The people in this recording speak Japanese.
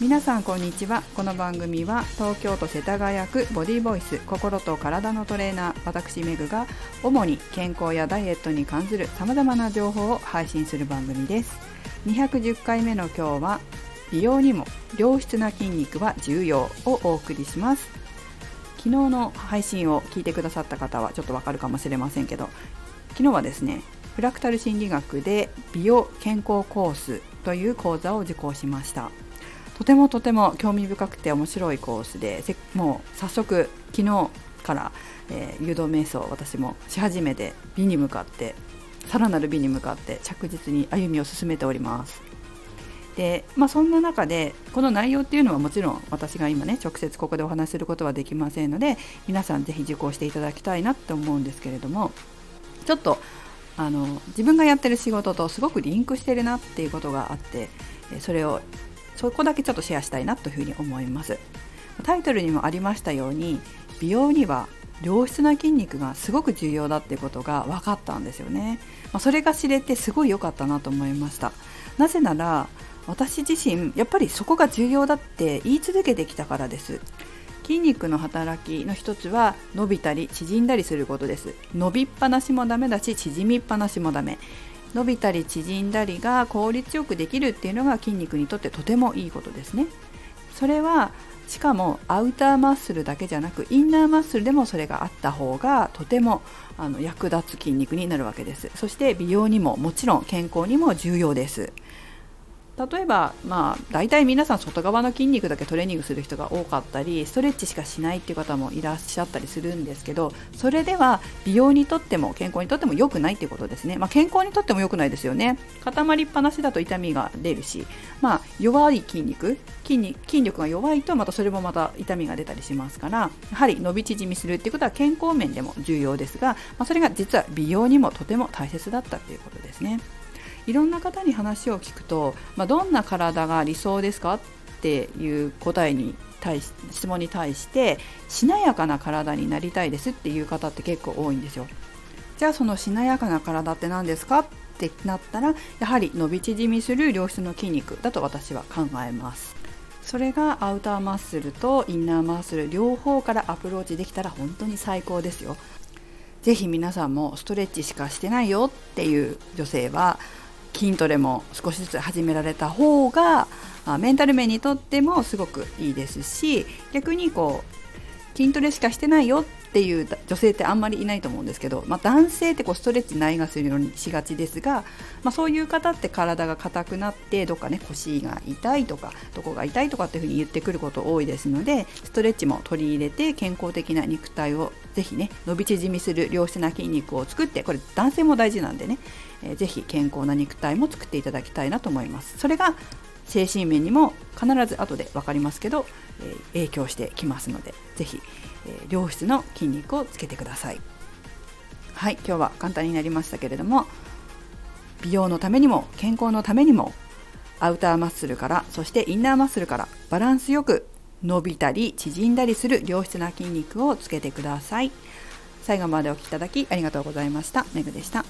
皆さんこんにちは。この番組は東京都世田谷区ボディボイス心と体のトレーナー私メグが主に健康やダイエットに関する様々な情報を配信する番組です。210回目の今日は美容にも良質な筋肉は重要をお送りします。昨日の配信を聞いてくださった方はちょっとわかるかもしれませんけど昨日はですねフラクタル心理学で美容健康コースという講座を受講しました。とてもとても興味深くて面白いコースでもう早速昨日から、えー、誘導瞑想私もし始めて美に向かってさらなる美に向かって着実に歩みを進めております。でまあ、そんな中でこの内容っていうのはもちろん私が今ね直接ここでお話しすることはできませんので皆さん是非受講していただきたいなって思うんですけれどもちょっとあの自分がやってる仕事とすごくリンクしてるなっていうことがあってそれをそこだけちょっとシェアしたいなというふうに思います。タイトルにもありましたように美容には良質な筋肉がすごく重要だってことが分かったんですよね、まあ、それが知れてすごい良かったなと思いました。なぜなら私自身やっぱりそこが重要だって言い続けてきたからです。筋肉の働きの一つは伸びたり縮んだりすることです。伸びっぱなしもダメだし縮みっぱなしもダメ。伸びたり縮んだりが効率よくできるっていうのが筋肉にとってとてもいいことですね。それはしかもアウターマッスルだけじゃなくインナーマッスルでもそれがあった方がとてもあの役立つ筋肉になるわけですそして美容にももちろん健康にも重要です例えばまあ大体皆さん外側の筋肉だけトレーニングする人が多かったりストレッチしかしないっていう方もいらっしゃったりするんですけどそれでは美容にとっても健康にとっても良くないっていうことですね、まあ、健康にとっても良くないですよね固まりっぱなしだと痛みが出るし、まあ、弱い筋肉筋筋力が弱いとまたそれもまた痛みが出たりしますからやはり伸び縮みするっていうことは健康面でも重要ですが、まあ、それが実は美容にもとても大切だったっていうことですね。いろんな方に話を聞くと、まあ、どんな体が理想ですかっていう答えに対し質問に対してしなやかな体になりたいですっていう方って結構多いんですよ。じゃあそのしなやかな体って何ですかってなったらやはり伸び縮みする良質の筋肉だと私は考えます。それがアウターマッスルとインナーマッスル両方からアプローチできたら本当に最高ですよ。ぜひ皆さんもストレッチしかしてないよっていう女性は筋トレも少しずつ始められた方がメンタル面にとってもすごくいいですし逆にこう筋トレしかしてないよっっていう女性ってあんまりいないと思うんですけど、まあ、男性ってこうストレッチないがするようにしがちですが、まあ、そういう方って体が硬くなってどっかね腰が痛いとかどこが痛いとかっていうふうに言ってくること多いですのでストレッチも取り入れて健康的な肉体をぜひね伸び縮みする良質な筋肉を作ってこれ男性も大事なんでね、えー、ぜひ健康な肉体も作っていただきたいなと思います。それが精神面にも必ず後で分かりますけど、え、影響してきますのでぜひえ良質の筋肉をつけてください。はい今日は簡単になりましたけれども美容のためにも健康のためにもアウターマッスルからそしてインナーマッスルからバランスよく伸びたり縮んだりする良質な筋肉をつけてください。最後までお聴きいただきありがとうございました。めぐでした。